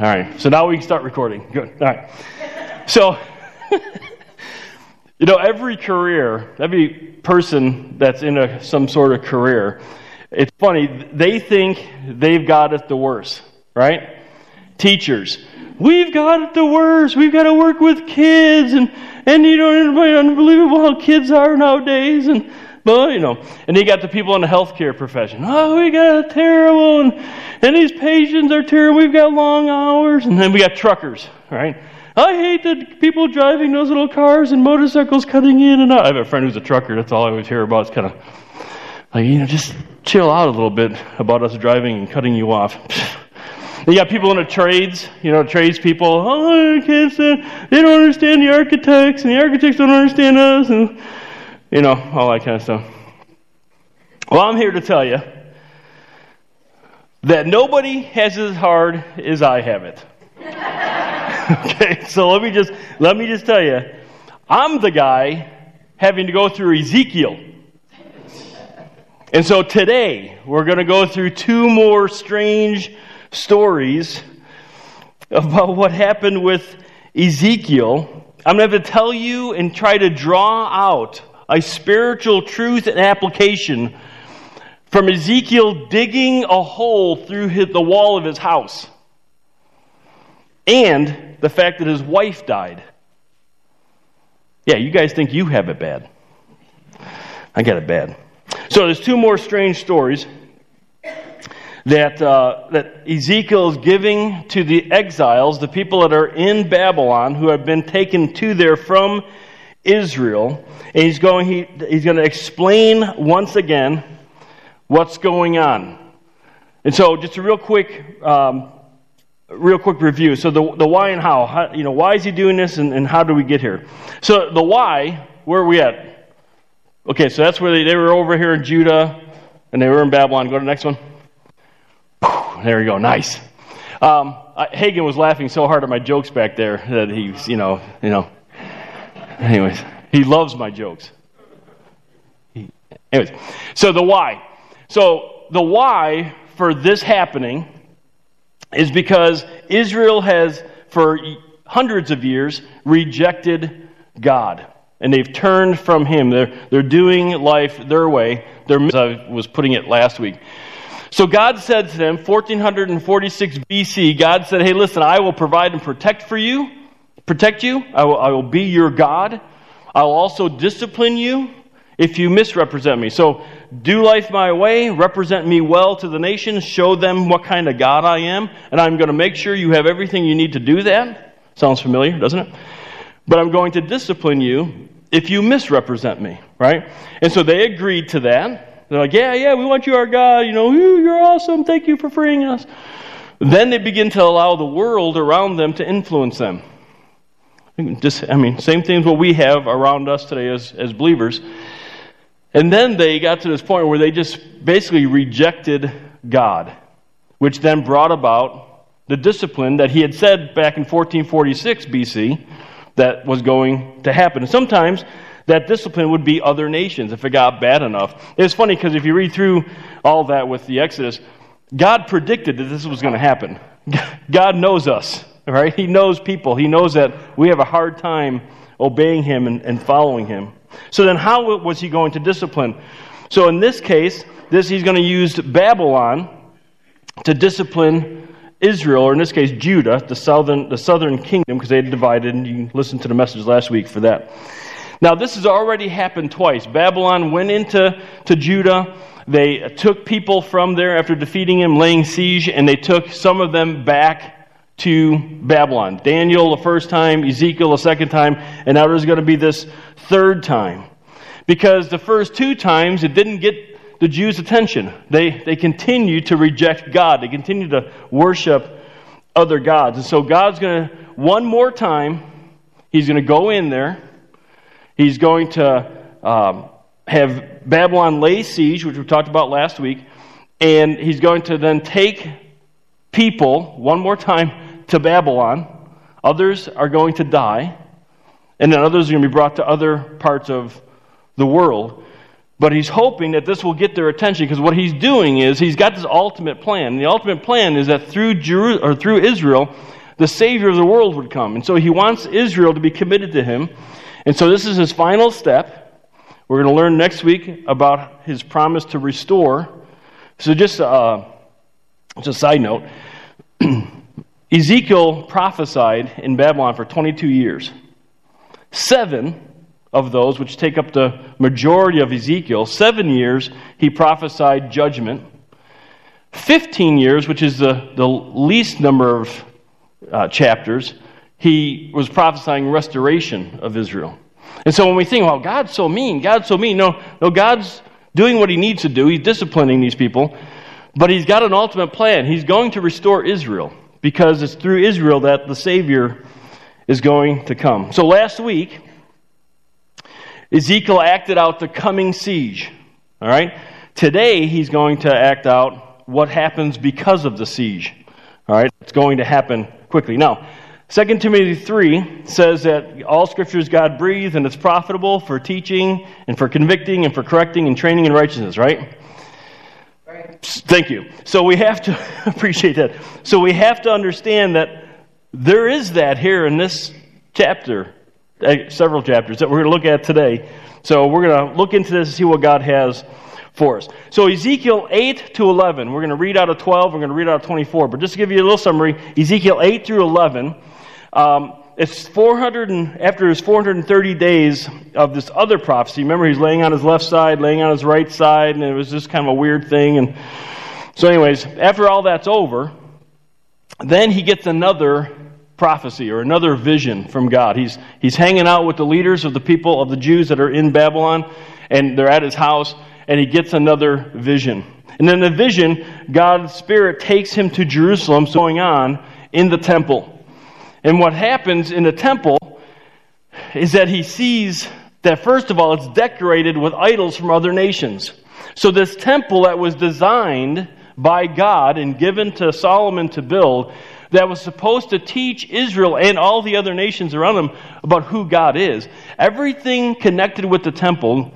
All right. So now we can start recording. Good. All right. So, you know, every career, every person that's in a, some sort of career, it's funny, they think they've got it the worst, right? Teachers, we've got it the worst. We've got to work with kids, and, and you know, unbelievable how kids are nowadays. And but, you know, and he got the people in the healthcare profession. Oh, we got terrible, and, and these patients are terrible. We've got long hours. And then we got truckers, right? I hate the people driving those little cars and motorcycles cutting in and out. I have a friend who's a trucker. That's all I always hear about. It's kind of like, you know, just chill out a little bit about us driving and cutting you off. You got people in the trades, you know, trades people. Oh, I can't stand. They don't understand the architects, and the architects don't understand us, and you know, all that kind of stuff. Well, I'm here to tell you that nobody has it as hard as I have it. okay, so let me just let me just tell you, I'm the guy having to go through Ezekiel. And so today we're going to go through two more strange stories about what happened with Ezekiel. I'm going to have to tell you and try to draw out a spiritual truth and application from Ezekiel digging a hole through the wall of his house and the fact that his wife died. Yeah, you guys think you have it bad. I got it bad. So there's two more strange stories that, uh, that Ezekiel is giving to the exiles, the people that are in Babylon who have been taken to there from Israel. And he's going, he, he's going to explain once again what's going on. And so, just a real quick, um, real quick review. So, the, the why and how. how. You know, why is he doing this and, and how do we get here? So, the why, where are we at? Okay, so that's where they, they were over here in Judah and they were in Babylon. Go to the next one. There we go. Nice. Um, Hagen was laughing so hard at my jokes back there that he's, you know, you know, Anyways, he loves my jokes. He, anyways, so the why. So the why for this happening is because Israel has, for hundreds of years, rejected God. And they've turned from Him. They're, they're doing life their way. Their, I was putting it last week. So God said to them, 1446 BC, God said, Hey, listen, I will provide and protect for you protect you. I will, I will be your God. I will also discipline you if you misrepresent me. So do life my way, represent me well to the nations, show them what kind of God I am, and I'm going to make sure you have everything you need to do that. Sounds familiar, doesn't it? But I'm going to discipline you if you misrepresent me, right? And so they agreed to that. They're like, yeah, yeah, we want you our God. You know, you're awesome. Thank you for freeing us. Then they begin to allow the world around them to influence them. Just, I mean, same things what we have around us today as, as believers. And then they got to this point where they just basically rejected God, which then brought about the discipline that he had said back in 1446 BC that was going to happen. And sometimes that discipline would be other nations if it got bad enough. It's funny because if you read through all that with the Exodus, God predicted that this was going to happen. God knows us right? He knows people. He knows that we have a hard time obeying him and, and following him. So then, how was he going to discipline? So in this case, this he's going to use Babylon to discipline Israel, or in this case, Judah, the southern, the southern kingdom, because they had divided, and you listened to the message last week for that. Now, this has already happened twice. Babylon went into to Judah. They took people from there after defeating him, laying siege, and they took some of them back to Babylon. Daniel the first time, Ezekiel the second time, and now there's going to be this third time. Because the first two times it didn't get the Jews' attention. They, they continue to reject God, they continue to worship other gods. And so God's going to, one more time, He's going to go in there. He's going to um, have Babylon lay siege, which we talked about last week, and He's going to then take people, one more time, to Babylon, others are going to die, and then others are going to be brought to other parts of the world. But he's hoping that this will get their attention because what he's doing is he's got this ultimate plan. The ultimate plan is that through, Jeru- or through Israel, the Savior of the world would come. And so he wants Israel to be committed to him. And so this is his final step. We're going to learn next week about his promise to restore. So just, uh, just a side note Ezekiel prophesied in Babylon for 22 years. Seven of those, which take up the majority of Ezekiel, seven years he prophesied judgment. 15 years, which is the, the least number of uh, chapters, he was prophesying restoration of Israel. And so when we think, well, God's so mean, God's so mean, no, no, God's doing what he needs to do. He's disciplining these people, but he's got an ultimate plan. He's going to restore Israel because it's through Israel that the Savior is going to come. So last week, Ezekiel acted out the coming siege. All right? Today, he's going to act out what happens because of the siege. All right? It's going to happen quickly. Now, 2 Timothy 3 says that all scripture is God breathed and it's profitable for teaching and for convicting and for correcting and training in righteousness, right? Thank you. So we have to appreciate that. So we have to understand that there is that here in this chapter uh, several chapters that we're going to look at today. So we're going to look into this and see what God has for us. So Ezekiel 8 to 11, we're going to read out of 12, we're going to read out of 24. But just to give you a little summary, Ezekiel 8 through 11, um, it's 400 and, after his 430 days of this other prophecy. Remember, he's laying on his left side, laying on his right side, and it was just kind of a weird thing. And so, anyways, after all that's over, then he gets another prophecy or another vision from God. He's, he's hanging out with the leaders of the people of the Jews that are in Babylon, and they're at his house, and he gets another vision. And in the vision, God's Spirit takes him to Jerusalem, so going on in the temple. And what happens in the temple is that he sees that, first of all, it's decorated with idols from other nations. So, this temple that was designed by God and given to Solomon to build that was supposed to teach Israel and all the other nations around them about who God is. Everything connected with the temple,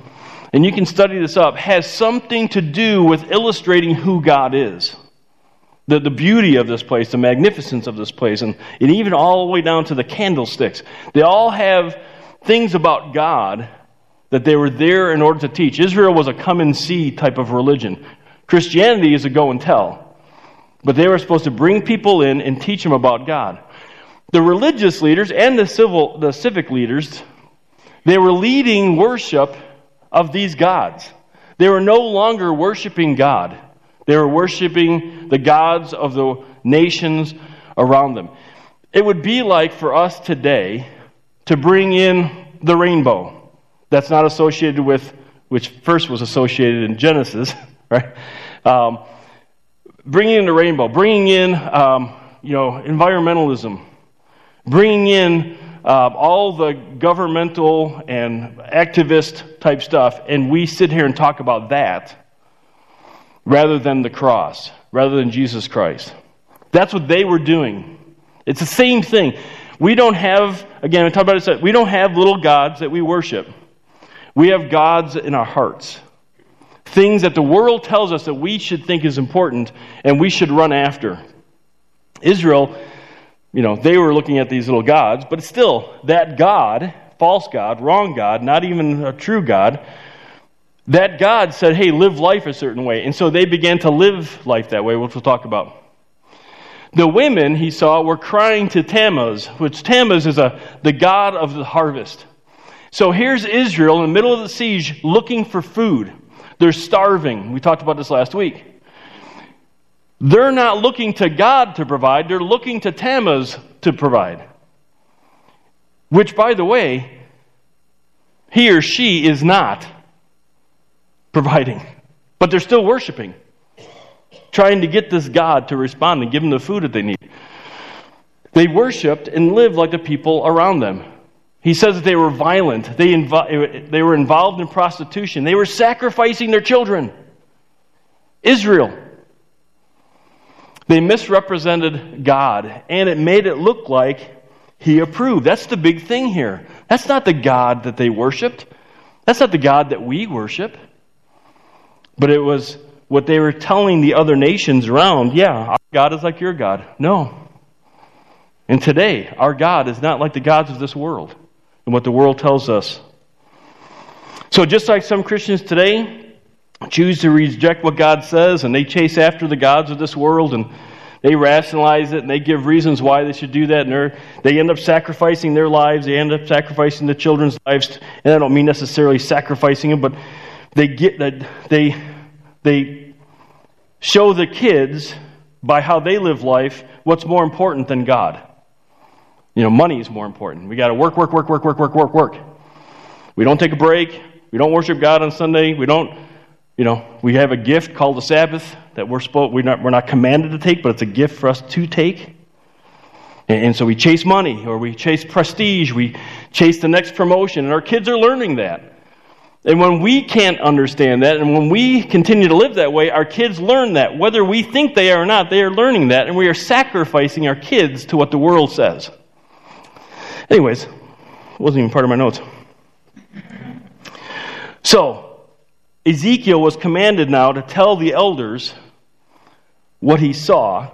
and you can study this up, has something to do with illustrating who God is. The, the beauty of this place, the magnificence of this place, and, and even all the way down to the candlesticks. They all have things about God that they were there in order to teach. Israel was a come and see type of religion. Christianity is a go and tell. But they were supposed to bring people in and teach them about God. The religious leaders and the civil the civic leaders, they were leading worship of these gods. They were no longer worshiping God. They were worshiping the gods of the nations around them. It would be like for us today to bring in the rainbow. That's not associated with, which first was associated in Genesis, right? Um, bringing in the rainbow, bringing in, um, you know, environmentalism, bringing in uh, all the governmental and activist type stuff, and we sit here and talk about that rather than the cross, rather than Jesus Christ. That's what they were doing. It's the same thing. We don't have, again, I talked about it, we don't have little gods that we worship. We have gods in our hearts things that the world tells us that we should think is important and we should run after. Israel, you know, they were looking at these little gods, but still, that God, false God, wrong God, not even a true God, that God said, hey, live life a certain way. And so they began to live life that way, which we'll talk about. The women he saw were crying to Tammuz, which Tammuz is a, the god of the harvest. So here's Israel in the middle of the siege looking for food. They're starving. We talked about this last week. They're not looking to God to provide, they're looking to Tammuz to provide. Which, by the way, he or she is not providing, but they're still worshiping, trying to get this God to respond and give them the food that they need. They worshiped and lived like the people around them. He says that they were violent. They, invo- they were involved in prostitution. They were sacrificing their children. Israel. They misrepresented God, and it made it look like He approved. That's the big thing here. That's not the God that they worshiped. That's not the God that we worship. But it was what they were telling the other nations around yeah, our God is like your God. No. And today, our God is not like the gods of this world and what the world tells us. So, just like some Christians today choose to reject what God says and they chase after the gods of this world and they rationalize it and they give reasons why they should do that and they end up sacrificing their lives they end up sacrificing the children's lives and i don't mean necessarily sacrificing them but they get that they they show the kids by how they live life what's more important than God. You know, money is more important. We got to work, work, work, work, work, work, work, work. We don't take a break. We don't worship God on Sunday. We don't, you know, we have a gift called the Sabbath that we're supposed we're not we're not commanded to take, but it's a gift for us to take. And, and so we chase money or we chase prestige. We chase the next promotion, and our kids are learning that. And when we can't understand that, and when we continue to live that way, our kids learn that. Whether we think they are or not, they are learning that, and we are sacrificing our kids to what the world says. Anyways, wasn't even part of my notes. So, Ezekiel was commanded now to tell the elders what he saw,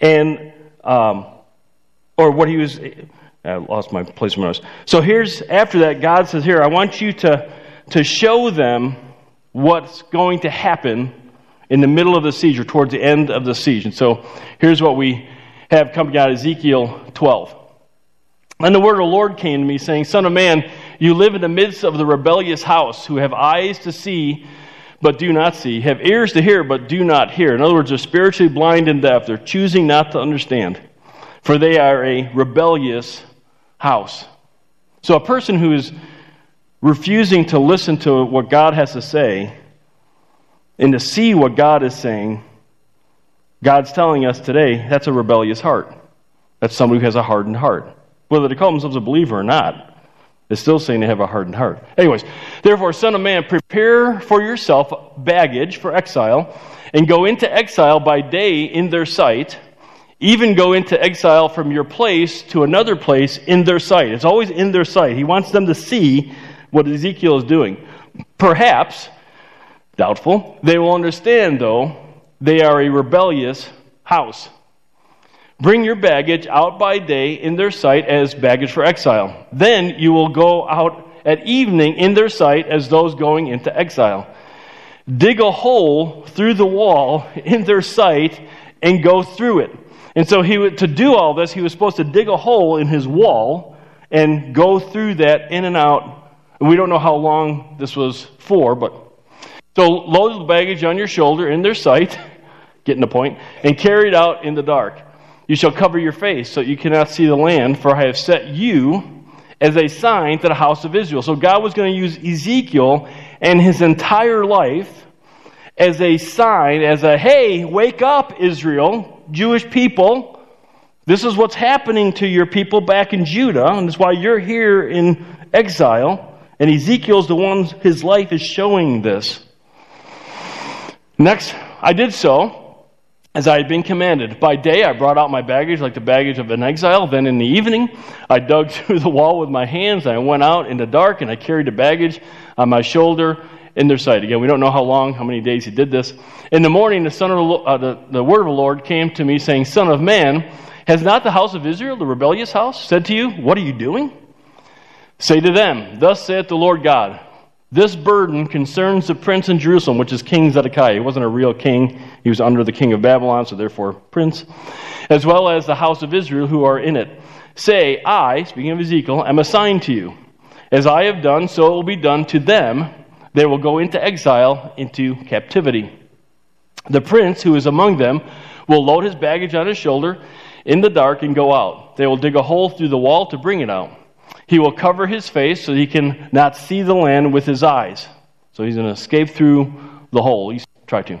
and um, or what he was. I lost my place where I was. So here's after that, God says, "Here, I want you to to show them what's going to happen in the middle of the siege or towards the end of the siege." And so here's what we have coming out of Ezekiel 12. And the word of the Lord came to me, saying, Son of man, you live in the midst of the rebellious house, who have eyes to see but do not see, have ears to hear, but do not hear. In other words, they're spiritually blind and deaf. They're choosing not to understand, for they are a rebellious house. So, a person who is refusing to listen to what God has to say and to see what God is saying, God's telling us today that's a rebellious heart. That's somebody who has a hardened heart. Whether they call themselves a believer or not, is still saying they have a hardened heart. Anyways, therefore, Son of Man, prepare for yourself baggage for exile, and go into exile by day in their sight, even go into exile from your place to another place in their sight. It's always in their sight. He wants them to see what Ezekiel is doing. Perhaps, doubtful, they will understand, though, they are a rebellious house. Bring your baggage out by day in their sight as baggage for exile. Then you will go out at evening in their sight as those going into exile. Dig a hole through the wall in their sight and go through it. And so he to do all this, he was supposed to dig a hole in his wall and go through that in and out. And we don't know how long this was for, but so load the baggage on your shoulder in their sight, getting the point, and carry it out in the dark. You shall cover your face so you cannot see the land, for I have set you as a sign to the house of Israel. So God was going to use Ezekiel and his entire life as a sign, as a hey, wake up, Israel, Jewish people. This is what's happening to your people back in Judah, and that's why you're here in exile. And Ezekiel's the one, his life is showing this. Next, I did so as I had been commanded. By day, I brought out my baggage like the baggage of an exile. Then in the evening, I dug through the wall with my hands. I went out in the dark and I carried the baggage on my shoulder in their sight. Again, we don't know how long, how many days he did this. In the morning, the, son of the, uh, the, the word of the Lord came to me, saying, Son of man, has not the house of Israel, the rebellious house, said to you, What are you doing? Say to them, Thus saith the Lord God. This burden concerns the prince in Jerusalem, which is King Zedekiah. He wasn't a real king, he was under the king of Babylon, so therefore prince, as well as the house of Israel who are in it. Say, I, speaking of Ezekiel, am assigned to you. As I have done, so it will be done to them. They will go into exile, into captivity. The prince who is among them will load his baggage on his shoulder in the dark and go out. They will dig a hole through the wall to bring it out. He will cover his face so he can not see the land with his eyes. So he's going to escape through the hole. He's try to.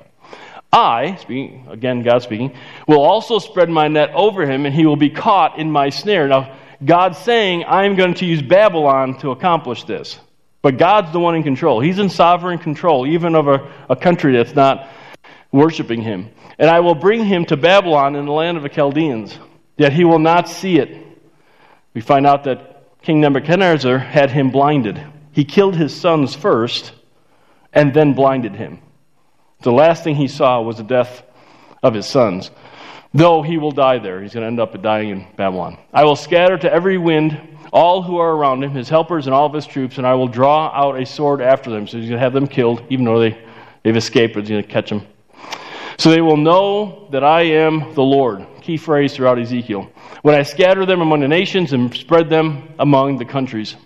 I, speaking again, God speaking, will also spread my net over him, and he will be caught in my snare. Now, God's saying, I'm going to use Babylon to accomplish this. But God's the one in control. He's in sovereign control, even of a, a country that's not worshiping him. And I will bring him to Babylon in the land of the Chaldeans, yet he will not see it. We find out that King Nebuchadnezzar had him blinded. He killed his sons first, and then blinded him. The last thing he saw was the death of his sons. Though he will die there, he's going to end up dying in Babylon. I will scatter to every wind all who are around him, his helpers and all of his troops, and I will draw out a sword after them. So he's going to have them killed, even though they, they've escaped, but he's going to catch them. So they will know that I am the Lord. Key phrase throughout Ezekiel. When I scatter them among the nations and spread them among the countries.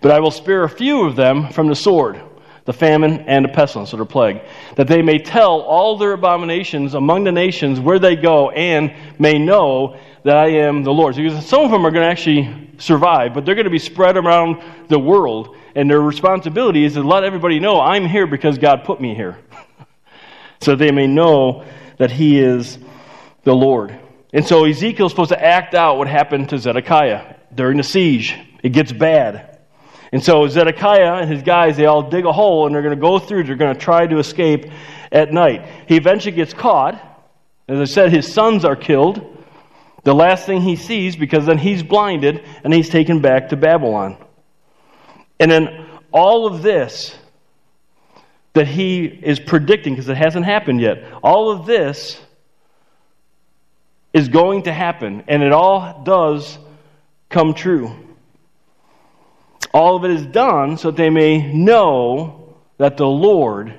But I will spare a few of them from the sword, the famine, and the pestilence, or the plague, that they may tell all their abominations among the nations where they go, and may know that I am the Lord. So some of them are going to actually survive, but they're going to be spread around the world, and their responsibility is to let everybody know I'm here because God put me here. so they may know that He is the Lord. And so Ezekiel's supposed to act out what happened to Zedekiah during the siege. It gets bad. And so Zedekiah and his guys, they all dig a hole and they're going to go through. They're going to try to escape at night. He eventually gets caught. As I said, his sons are killed. The last thing he sees, because then he's blinded and he's taken back to Babylon. And then all of this that he is predicting, because it hasn't happened yet, all of this is going to happen, and it all does come true. All of it is done so that they may know that the Lord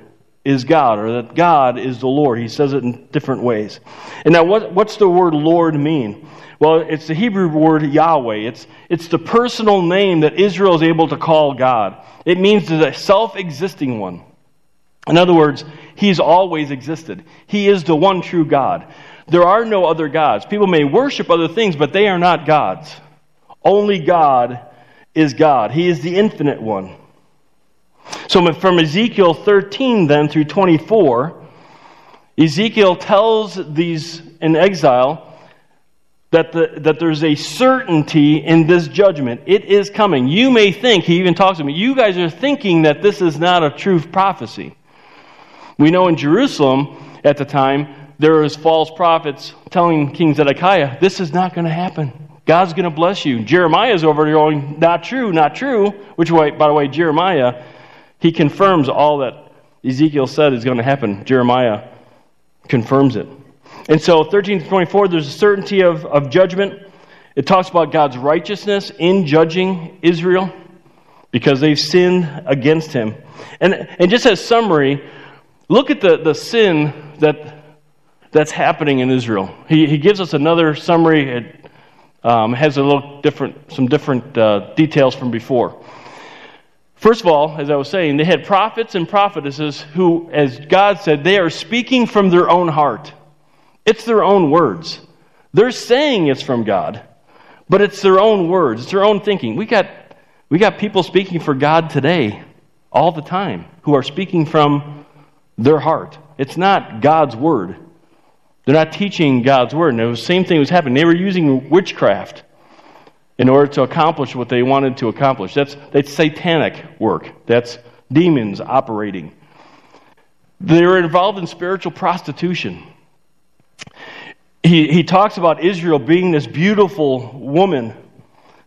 is God, or that God is the Lord. He says it in different ways. And now, what, what's the word Lord mean? Well, it's the Hebrew word Yahweh. It's, it's the personal name that Israel is able to call God. It means the self existing one. In other words, He's always existed. He is the one true God. There are no other gods. People may worship other things, but they are not gods. Only God is God. He is the infinite one. So from Ezekiel 13 then through 24, Ezekiel tells these in exile that, the, that there's a certainty in this judgment. It is coming. You may think, he even talks to me, you guys are thinking that this is not a true prophecy. We know in Jerusalem at the time, there was false prophets telling King Zedekiah, this is not going to happen. God's going to bless you. Jeremiah's over there going, not true, not true. Which way, by the way, Jeremiah, he confirms all that Ezekiel said is going to happen. Jeremiah confirms it. And so 13 to 24, there's a certainty of, of judgment. It talks about God's righteousness in judging Israel because they've sinned against him. And, and just as summary, look at the, the sin that that's happening in Israel. He, he gives us another summary. It um, has a little different, some different uh, details from before. First of all, as I was saying, they had prophets and prophetesses who, as God said, they are speaking from their own heart. It's their own words. They're saying it's from God, but it's their own words, it's their own thinking. We got, we got people speaking for God today all the time who are speaking from their heart. It's not God's word. They're not teaching God's word. And the same thing was happening. They were using witchcraft in order to accomplish what they wanted to accomplish. That's, that's satanic work. That's demons operating. They were involved in spiritual prostitution. He, he talks about Israel being this beautiful woman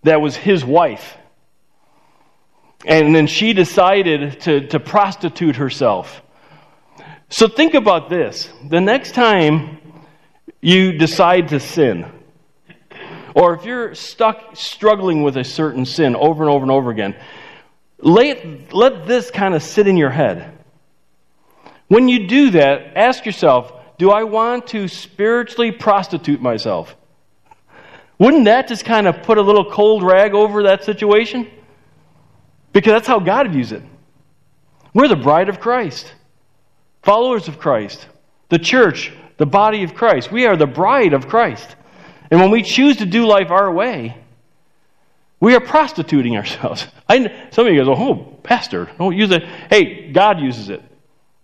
that was his wife. And then she decided to, to prostitute herself. So think about this. The next time you decide to sin, or if you're stuck struggling with a certain sin over and over and over again, let, let this kind of sit in your head. When you do that, ask yourself do I want to spiritually prostitute myself? Wouldn't that just kind of put a little cold rag over that situation? Because that's how God views it. We're the bride of Christ, followers of Christ, the church the body of Christ. We are the bride of Christ. And when we choose to do life our way, we are prostituting ourselves. I, some of you guys go, oh, Pastor, don't use it. Hey, God uses it.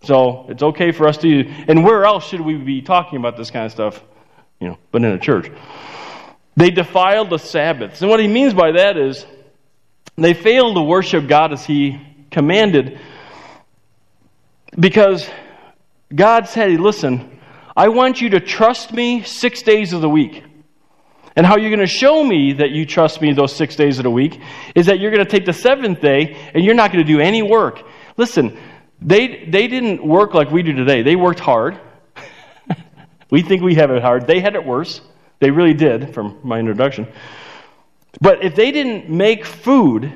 So it's okay for us to use And where else should we be talking about this kind of stuff? You know, but in a church. They defiled the Sabbaths. And what he means by that is they failed to worship God as he commanded because God said, listen, I want you to trust me six days of the week. And how you're going to show me that you trust me those six days of the week is that you're going to take the seventh day and you're not going to do any work. listen, they, they didn't work like we do today. They worked hard. we think we have it hard. They had it worse. They really did, from my introduction. But if they didn't make food,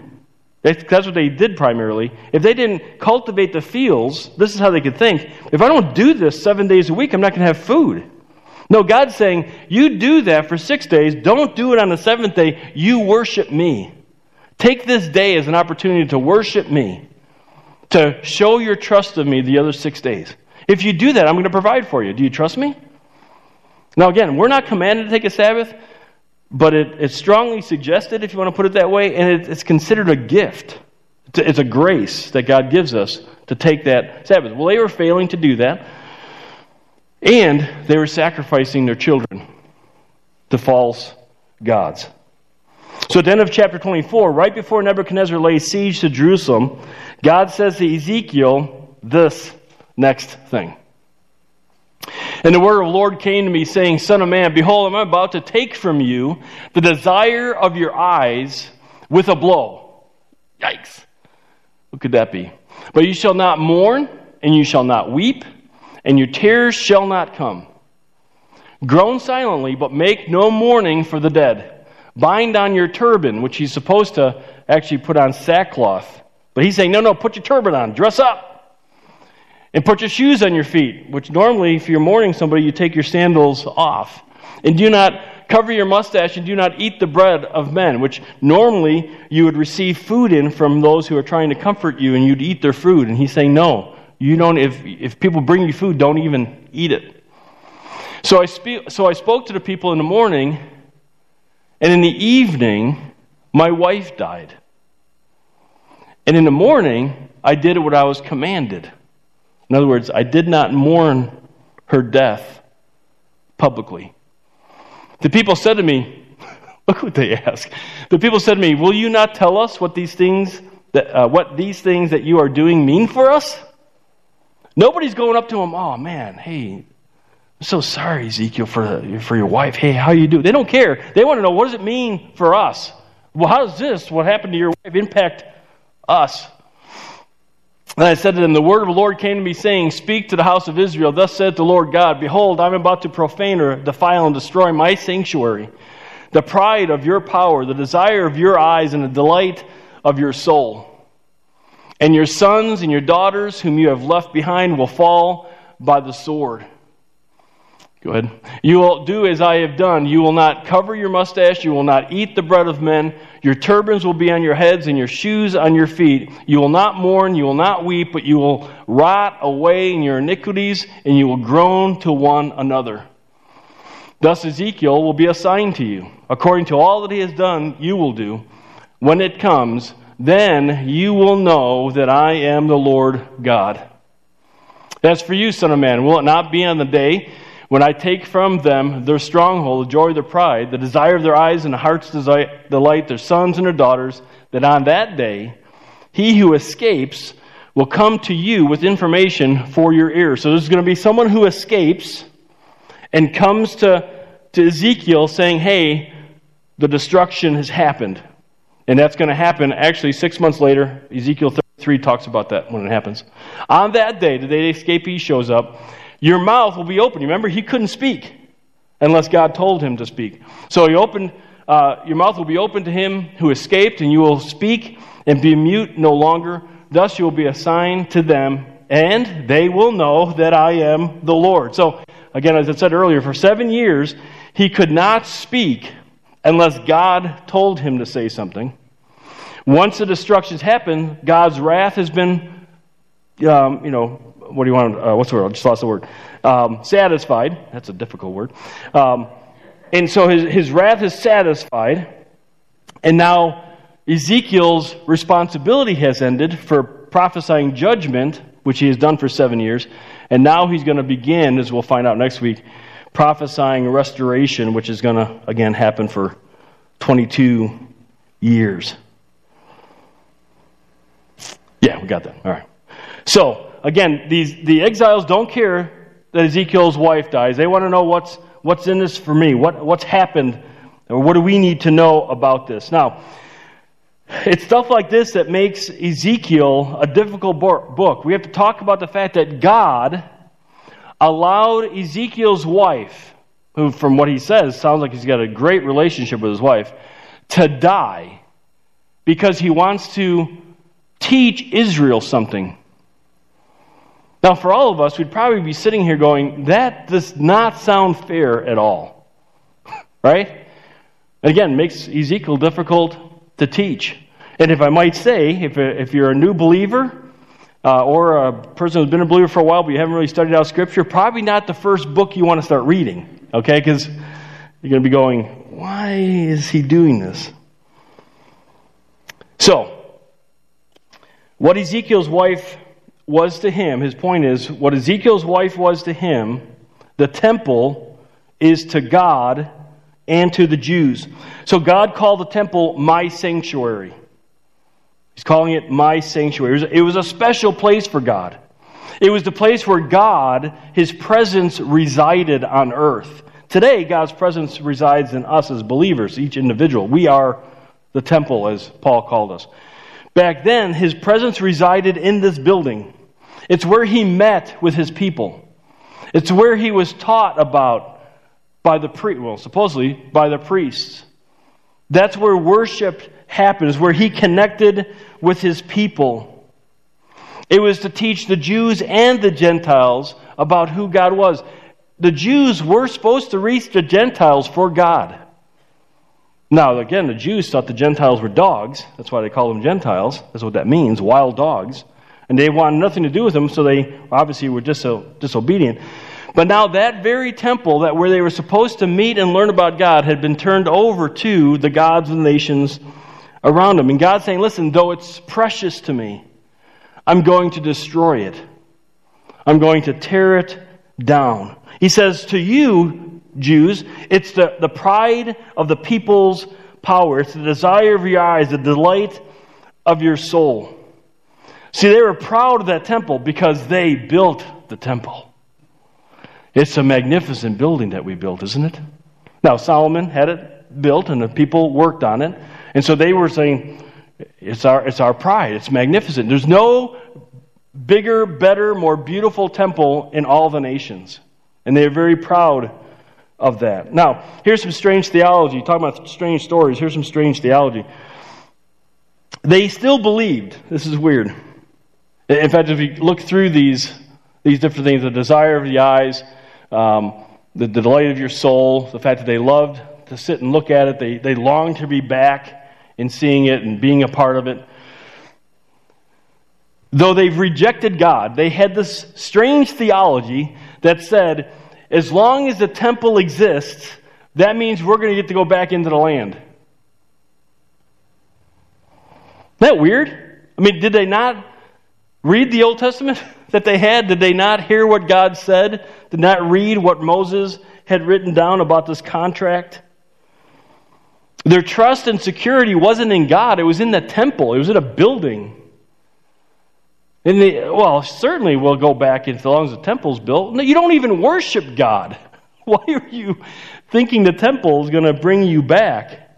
that's what they did primarily. If they didn't cultivate the fields, this is how they could think. If I don't do this seven days a week, I'm not going to have food. No, God's saying, you do that for six days. Don't do it on the seventh day. You worship me. Take this day as an opportunity to worship me, to show your trust of me the other six days. If you do that, I'm going to provide for you. Do you trust me? Now, again, we're not commanded to take a Sabbath, but it, it's strongly suggested, if you want to put it that way, and it, it's considered a gift. It's a, it's a grace that God gives us to take that Sabbath. Well, they were failing to do that, and they were sacrificing their children to false gods. So at the end of chapter 24, right before Nebuchadnezzar lays siege to Jerusalem, God says to Ezekiel this next thing. And the word of the Lord came to me, saying, Son of man, behold, I'm about to take from you the desire of your eyes with a blow. Yikes. What could that be? But you shall not mourn, and you shall not weep, and your tears shall not come. Groan silently, but make no mourning for the dead. Bind on your turban, which he's supposed to actually put on sackcloth. But he's saying, no, no, put your turban on, dress up. And put your shoes on your feet, which normally, if you're mourning somebody, you take your sandals off. And do not cover your mustache and do not eat the bread of men, which normally you would receive food in from those who are trying to comfort you and you'd eat their food. And he's saying, no, you don't, if, if people bring you food, don't even eat it. So I, spe- so I spoke to the people in the morning, and in the evening, my wife died. And in the morning, I did what I was commanded. In other words, I did not mourn her death publicly. The people said to me, look what they ask. The people said to me, Will you not tell us what these things that, uh, what these things that you are doing mean for us? Nobody's going up to him, oh man, hey, I'm so sorry, Ezekiel, for, for your wife. Hey, how you do? They don't care. They want to know, what does it mean for us? Well, how does this, what happened to your wife, impact us? And I said to them, The word of the Lord came to me, saying, Speak to the house of Israel. Thus said the Lord God, Behold, I'm about to profane or defile and destroy my sanctuary, the pride of your power, the desire of your eyes, and the delight of your soul. And your sons and your daughters, whom you have left behind, will fall by the sword. Go ahead. You will do as I have done. You will not cover your mustache. You will not eat the bread of men. Your turbans will be on your heads and your shoes on your feet. You will not mourn. You will not weep, but you will rot away in your iniquities and you will groan to one another. Thus Ezekiel will be a sign to you. According to all that he has done, you will do. When it comes, then you will know that I am the Lord God. As for you, Son of Man, will it not be on the day when I take from them their stronghold, the joy of their pride, the desire of their eyes and the heart's delight, their sons and their daughters, that on that day he who escapes will come to you with information for your ear. So there's going to be someone who escapes and comes to, to Ezekiel saying, Hey, the destruction has happened. And that's going to happen actually six months later. Ezekiel 33 talks about that when it happens. On that day, the day the escapee shows up, your mouth will be open. Remember, he couldn't speak unless God told him to speak. So he opened, uh, your mouth will be open to him who escaped, and you will speak and be mute no longer. Thus you will be a sign to them, and they will know that I am the Lord. So, again, as I said earlier, for seven years, he could not speak unless God told him to say something. Once the destructions happen, God's wrath has been, um, you know, what do you want? Uh, what's the word? I just lost the word. Um, satisfied. That's a difficult word. Um, and so his, his wrath is satisfied. And now Ezekiel's responsibility has ended for prophesying judgment, which he has done for seven years. And now he's going to begin, as we'll find out next week, prophesying restoration, which is going to, again, happen for 22 years. Yeah, we got that. All right. So, again, these, the exiles don't care that Ezekiel's wife dies. They want to know what's, what's in this for me, what, what's happened, or what do we need to know about this. Now, It's stuff like this that makes Ezekiel a difficult book. We have to talk about the fact that God allowed Ezekiel's wife, who, from what he says, sounds like he's got a great relationship with his wife, to die because he wants to teach Israel something. Now, for all of us, we'd probably be sitting here going, that does not sound fair at all. right? Again, makes Ezekiel difficult to teach. And if I might say, if, if you're a new believer uh, or a person who's been a believer for a while but you haven't really studied out Scripture, probably not the first book you want to start reading, okay? Because you're going to be going, why is he doing this? So, what Ezekiel's wife was to him, his point is, what Ezekiel's wife was to him, the temple is to God and to the Jews. So God called the temple my sanctuary. He's calling it my sanctuary. It was a special place for God. It was the place where God, His presence, resided on earth. Today, God's presence resides in us as believers, each individual. We are the temple, as Paul called us. Back then, His presence resided in this building. It's where He met with His people. It's where He was taught about by the priest, well, supposedly by the priests. That's where worship happens, where he connected with his people. It was to teach the Jews and the Gentiles about who God was. The Jews were supposed to reach the Gentiles for God. Now, again, the Jews thought the Gentiles were dogs. That's why they call them Gentiles. That's what that means, wild dogs. And they wanted nothing to do with them, so they obviously were diso- disobedient. But now that very temple that where they were supposed to meet and learn about God had been turned over to the gods of the nations around them. And God's saying, listen, though it's precious to me, I'm going to destroy it. I'm going to tear it down. He says to you, Jews, it's the, the pride of the people's power. It's the desire of your eyes, the delight of your soul. See, they were proud of that temple because they built the temple. It's a magnificent building that we built, isn't it? Now, Solomon had it built and the people worked on it. And so they were saying, it's our, it's our pride. It's magnificent. There's no bigger, better, more beautiful temple in all the nations. And they are very proud of that. Now, here's some strange theology. Talking about strange stories, here's some strange theology. They still believed, this is weird. In fact, if you look through these, these different things, the desire of the eyes, um, the, the delight of your soul, the fact that they loved to sit and look at it, they, they longed to be back in seeing it and being a part of it. Though they've rejected God, they had this strange theology that said, as long as the temple exists, that means we're going to get to go back into the land. Isn't that weird? I mean, did they not read the Old Testament that they had? Did they not hear what God said? Did not read what Moses had written down about this contract? Their trust and security wasn't in God, it was in the temple, it was in a building. And they, well, certainly we'll go back as long as the temple's built. No, you don't even worship God. Why are you thinking the temple is going to bring you back?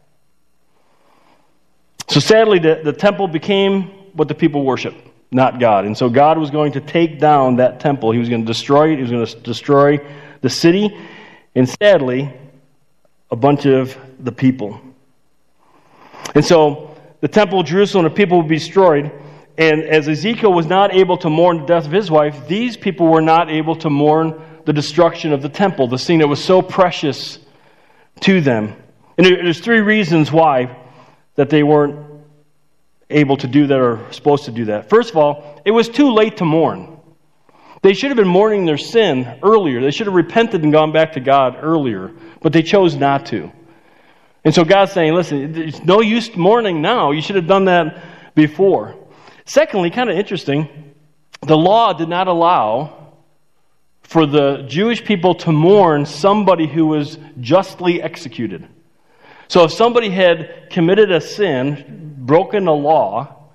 So sadly, the, the temple became what the people worship, not God. And so God was going to take down that temple. He was going to destroy it. He was going to destroy the city. And sadly, a bunch of the people. And so the temple of Jerusalem, the people would be destroyed. And as Ezekiel was not able to mourn the death of his wife, these people were not able to mourn the destruction of the temple, the thing that was so precious to them. And there's three reasons why that they weren't able to do that or supposed to do that. First of all, it was too late to mourn. They should have been mourning their sin earlier. They should have repented and gone back to God earlier, but they chose not to. And so God's saying, listen, it's no use mourning now. You should have done that before. Secondly, kind of interesting, the law did not allow for the Jewish people to mourn somebody who was justly executed. So if somebody had committed a sin, broken a law,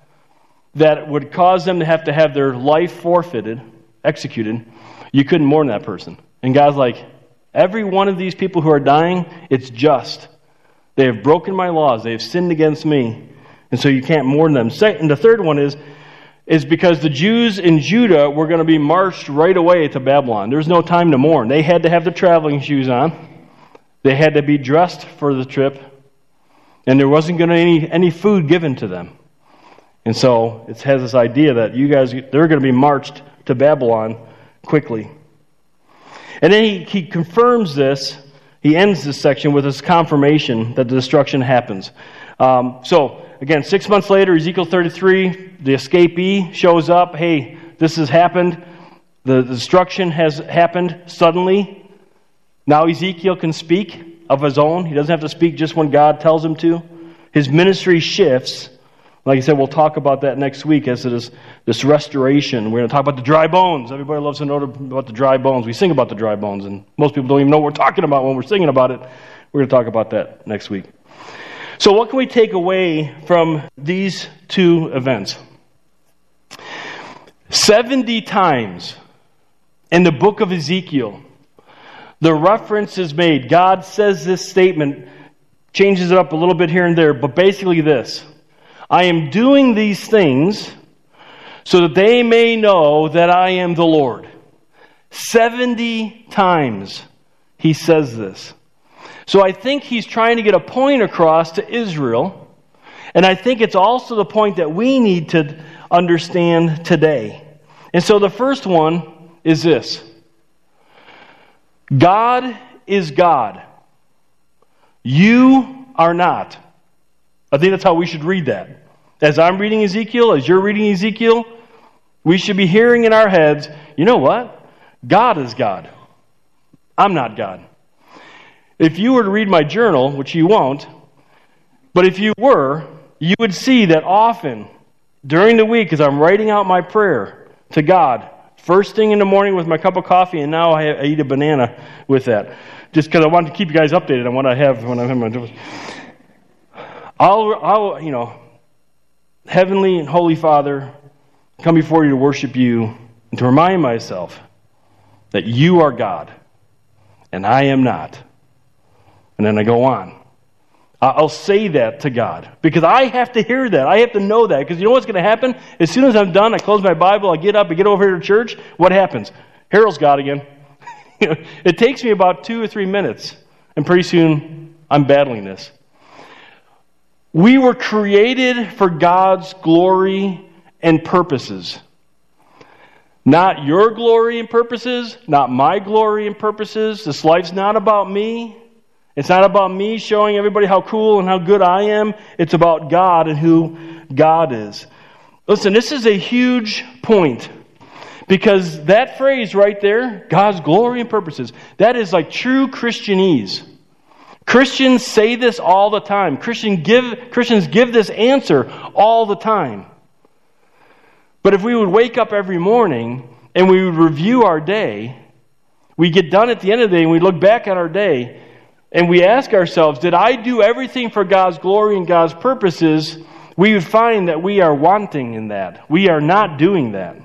that would cause them to have to have their life forfeited, executed, you couldn't mourn that person. And God's like, every one of these people who are dying, it's just. They have broken my laws. They have sinned against me. And so you can't mourn them. And the third one is, is because the Jews in Judah were going to be marched right away to Babylon. There's no time to mourn. They had to have their traveling shoes on. They had to be dressed for the trip. And there wasn't going to be any, any food given to them. And so it has this idea that you guys, they're going to be marched to Babylon quickly. And then he, he confirms this. He ends this section with his confirmation that the destruction happens. Um, so, again, six months later, Ezekiel 33, the escapee shows up. Hey, this has happened. The destruction has happened suddenly. Now Ezekiel can speak of his own. He doesn't have to speak just when God tells him to. His ministry shifts. Like I said, we'll talk about that next week as it is this restoration. We're going to talk about the dry bones. Everybody loves to know about the dry bones. We sing about the dry bones, and most people don't even know what we're talking about when we're singing about it. We're going to talk about that next week. So, what can we take away from these two events? 70 times in the book of Ezekiel, the reference is made. God says this statement, changes it up a little bit here and there, but basically this I am doing these things so that they may know that I am the Lord. 70 times he says this. So I think he's trying to get a point across to Israel. And I think it's also the point that we need to understand today. And so the first one is this God is God. You are not. I think that's how we should read that. As I'm reading Ezekiel, as you're reading Ezekiel, we should be hearing in our heads, you know what? God is God. I'm not God. If you were to read my journal, which you won't, but if you were, you would see that often during the week, as I'm writing out my prayer to God, first thing in the morning with my cup of coffee, and now I, eat a banana with that, just because I want to keep you guys updated on what I have when I'm in my. I'll, I'll, you know, Heavenly and Holy Father, come before you to worship you and to remind myself that you are God and I am not. And then I go on. I'll say that to God because I have to hear that. I have to know that because you know what's going to happen? As soon as I'm done, I close my Bible, I get up, I get over here to church. What happens? Harold's God again. it takes me about two or three minutes, and pretty soon I'm battling this. We were created for God's glory and purposes. Not your glory and purposes, not my glory and purposes. This life's not about me. It's not about me showing everybody how cool and how good I am. It's about God and who God is. Listen, this is a huge point because that phrase right there, God's glory and purposes, that is like true Christianese. Christians say this all the time. Christian give, Christians give this answer all the time. But if we would wake up every morning and we would review our day, we get done at the end of the day and we look back at our day and we ask ourselves, did I do everything for God's glory and God's purposes? We would find that we are wanting in that. We are not doing that.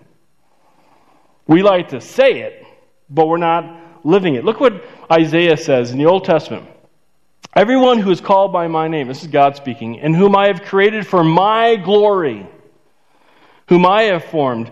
We like to say it, but we're not living it. Look what Isaiah says in the Old Testament. Everyone who is called by my name, this is God speaking, and whom I have created for my glory, whom I have formed,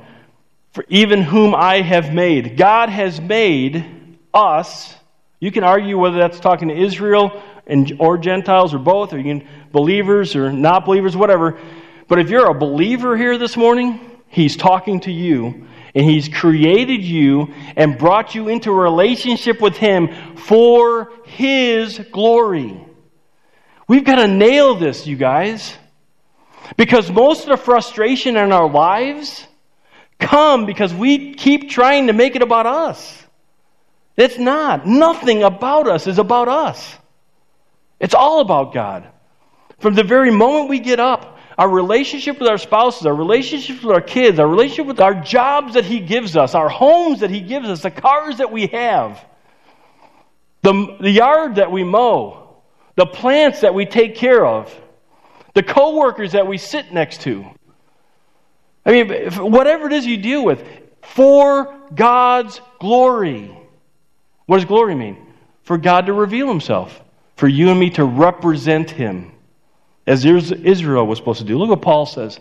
for even whom I have made. God has made us. You can argue whether that's talking to Israel and, or Gentiles or both, or you can believers or not believers, whatever. But if you're a believer here this morning, He's talking to you and He's created you and brought you into a relationship with Him for His glory. We've got to nail this, you guys. Because most of the frustration in our lives come because we keep trying to make it about us. It's not. Nothing about us is about us. It's all about God. From the very moment we get up, our relationship with our spouses, our relationship with our kids, our relationship with our jobs that He gives us, our homes that He gives us, the cars that we have, the, the yard that we mow, the plants that we take care of, the coworkers that we sit next to. I mean, whatever it is you deal with, for God's glory. What does glory mean? For God to reveal Himself, for you and me to represent Him as Israel was supposed to do. Look what Paul says.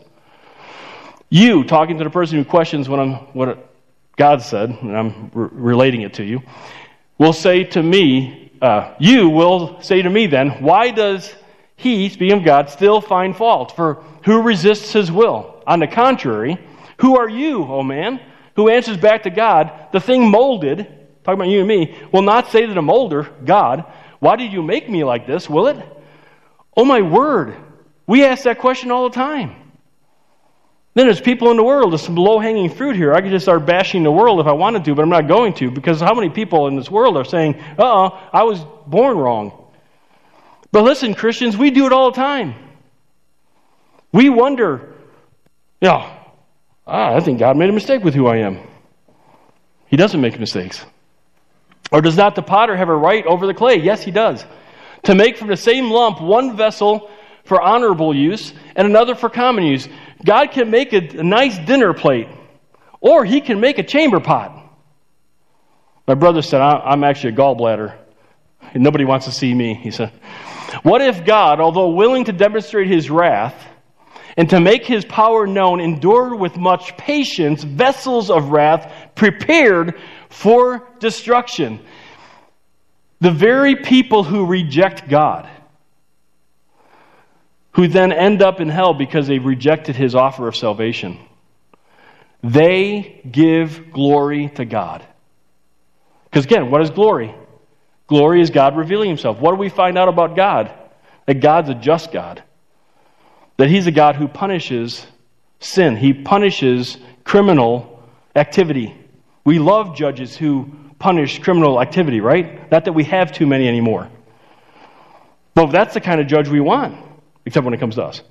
You, talking to the person who questions what, I'm, what God said, and I'm re- relating it to you, will say to me, uh, you will say to me then, why does he, speaking of God, still find fault? For who resists his will? On the contrary, who are you, O man, who answers back to God, the thing molded, talking about you and me, will not say to the molder, God, why did you make me like this, will it? Oh my word. We ask that question all the time. Then there's people in the world. There's some low hanging fruit here. I could just start bashing the world if I wanted to, but I'm not going to because how many people in this world are saying, uh oh, I was born wrong? But listen, Christians, we do it all the time. We wonder, yeah, ah, I think God made a mistake with who I am. He doesn't make mistakes. Or does not the potter have a right over the clay? Yes, he does. To make from the same lump one vessel for honorable use and another for common use. God can make a, a nice dinner plate, or he can make a chamber pot. My brother said, I'm actually a gallbladder. Nobody wants to see me. He said, What if God, although willing to demonstrate his wrath and to make his power known, endured with much patience vessels of wrath prepared for destruction? The very people who reject God, who then end up in hell because they rejected his offer of salvation, they give glory to God. Because again, what is glory? Glory is God revealing himself. What do we find out about God? That God's a just God. That he's a God who punishes sin, he punishes criminal activity. We love judges who punish criminal activity, right? Not that we have too many anymore. But that's the kind of judge we want, except when it comes to us.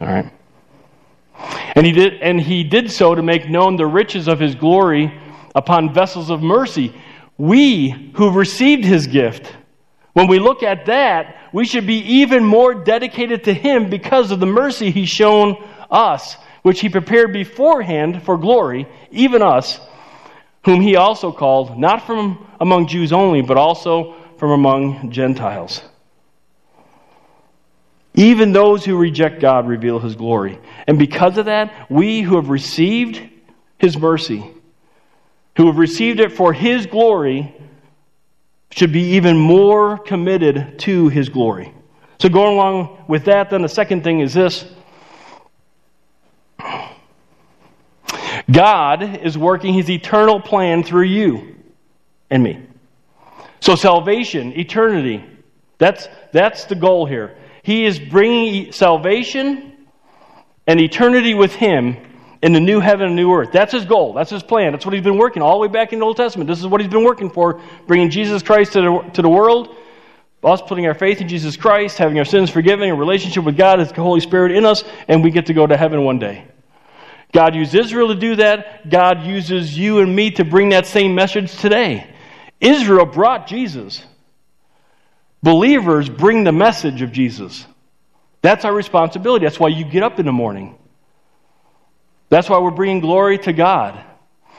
All right. And he did and he did so to make known the riches of his glory upon vessels of mercy. We who received his gift, when we look at that, we should be even more dedicated to him because of the mercy he's shown us, which he prepared beforehand for glory, even us whom he also called, not from among Jews only, but also from among Gentiles. Even those who reject God reveal his glory. And because of that, we who have received his mercy, who have received it for his glory, should be even more committed to his glory. So, going along with that, then the second thing is this God is working his eternal plan through you and me. So, salvation, eternity, that's, that's the goal here. He is bringing salvation and eternity with him in the new heaven and new earth. That's his goal. That's his plan. That's what he's been working all the way back in the Old Testament. This is what he's been working for, bringing Jesus Christ to the, to the world, us putting our faith in Jesus Christ, having our sins forgiven, a relationship with God, as the Holy Spirit in us, and we get to go to heaven one day. God used Israel to do that. God uses you and me to bring that same message today. Israel brought Jesus. Believers bring the message of Jesus. That's our responsibility. That's why you get up in the morning. That's why we're bringing glory to God.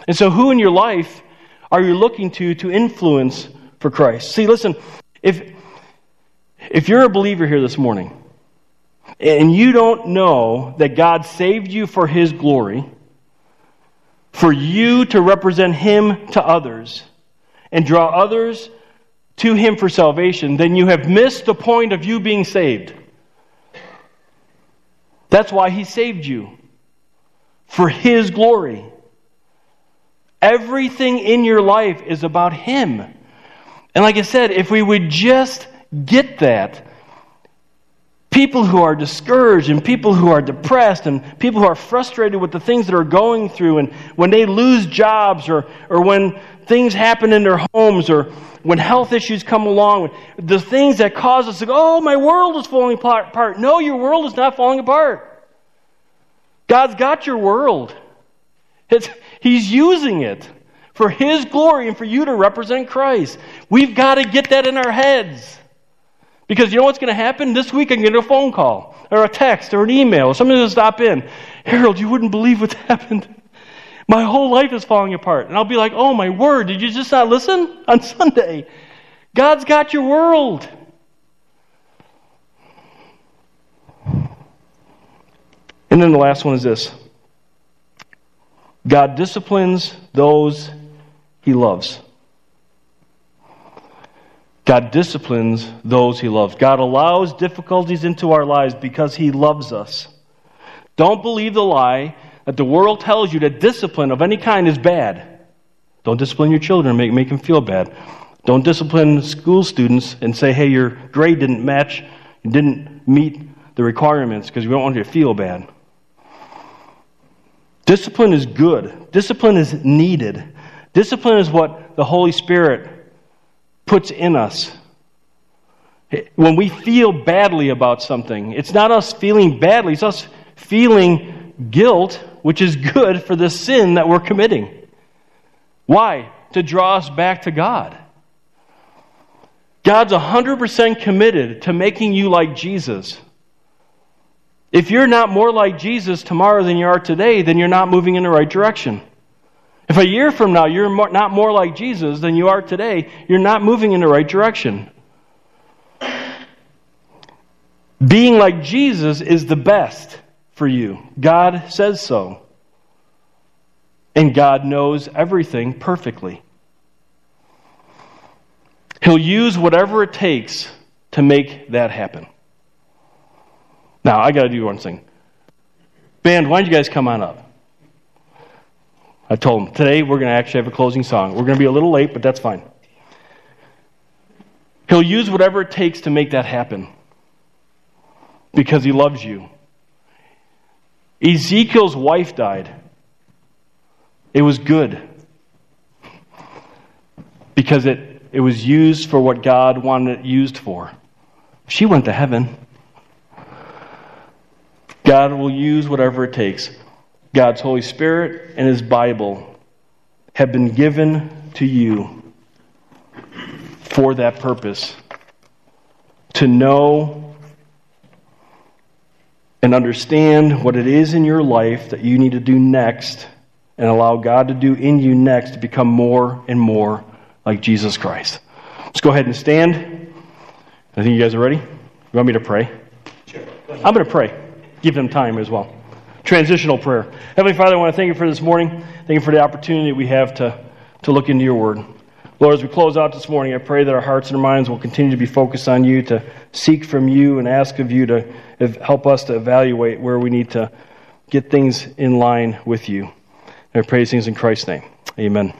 And so, who in your life are you looking to to influence for Christ? See, listen, if, if you're a believer here this morning, and you don't know that God saved you for His glory, for you to represent Him to others, and draw others to Him for salvation, then you have missed the point of you being saved. That's why He saved you, for His glory. Everything in your life is about Him. And like I said, if we would just get that, people who are discouraged and people who are depressed and people who are frustrated with the things that are going through and when they lose jobs or, or when things happen in their homes or when health issues come along, the things that cause us to go, oh, my world is falling apart. No, your world is not falling apart. God's got your world. It's, he's using it for His glory and for you to represent Christ. We've got to get that in our heads. Because you know what's going to happen? This week I can get a phone call or a text or an email or somebody's going to stop in. Harold, you wouldn't believe what's happened. My whole life is falling apart. And I'll be like, oh my word, did you just not listen on Sunday? God's got your world. And then the last one is this God disciplines those he loves. God disciplines those he loves. God allows difficulties into our lives because he loves us. Don't believe the lie that the world tells you that discipline of any kind is bad. Don't discipline your children, make, make them feel bad. Don't discipline school students and say, hey, your grade didn't match, didn't meet the requirements because we don't want you to feel bad. Discipline is good, discipline is needed. Discipline is what the Holy Spirit puts in us. When we feel badly about something, it's not us feeling badly, it's us feeling guilt, which is good for the sin that we're committing. Why? To draw us back to God. God's 100% committed to making you like Jesus. If you're not more like Jesus tomorrow than you are today, then you're not moving in the right direction. If a year from now you're not more like Jesus than you are today, you're not moving in the right direction. Being like Jesus is the best for you. God says so. And God knows everything perfectly. He'll use whatever it takes to make that happen. Now, I got to do one thing. Band, why don't you guys come on up? I told them, today we're going to actually have a closing song. We're going to be a little late, but that's fine. He'll use whatever it takes to make that happen because he loves you. Ezekiel's wife died. It was good because it, it was used for what God wanted it used for. She went to heaven. God will use whatever it takes. God's Holy Spirit and His Bible have been given to you for that purpose to know and understand what it is in your life that you need to do next and allow God to do in you next to become more and more like Jesus Christ. Let's go ahead and stand. I think you guys are ready. You want me to pray? Sure. I'm going to pray. Give them time as well transitional prayer. Heavenly Father, I want to thank you for this morning. Thank you for the opportunity we have to, to look into your word. Lord, as we close out this morning, I pray that our hearts and our minds will continue to be focused on you, to seek from you and ask of you to help us to evaluate where we need to get things in line with you. And I pray these things in Christ's name. Amen.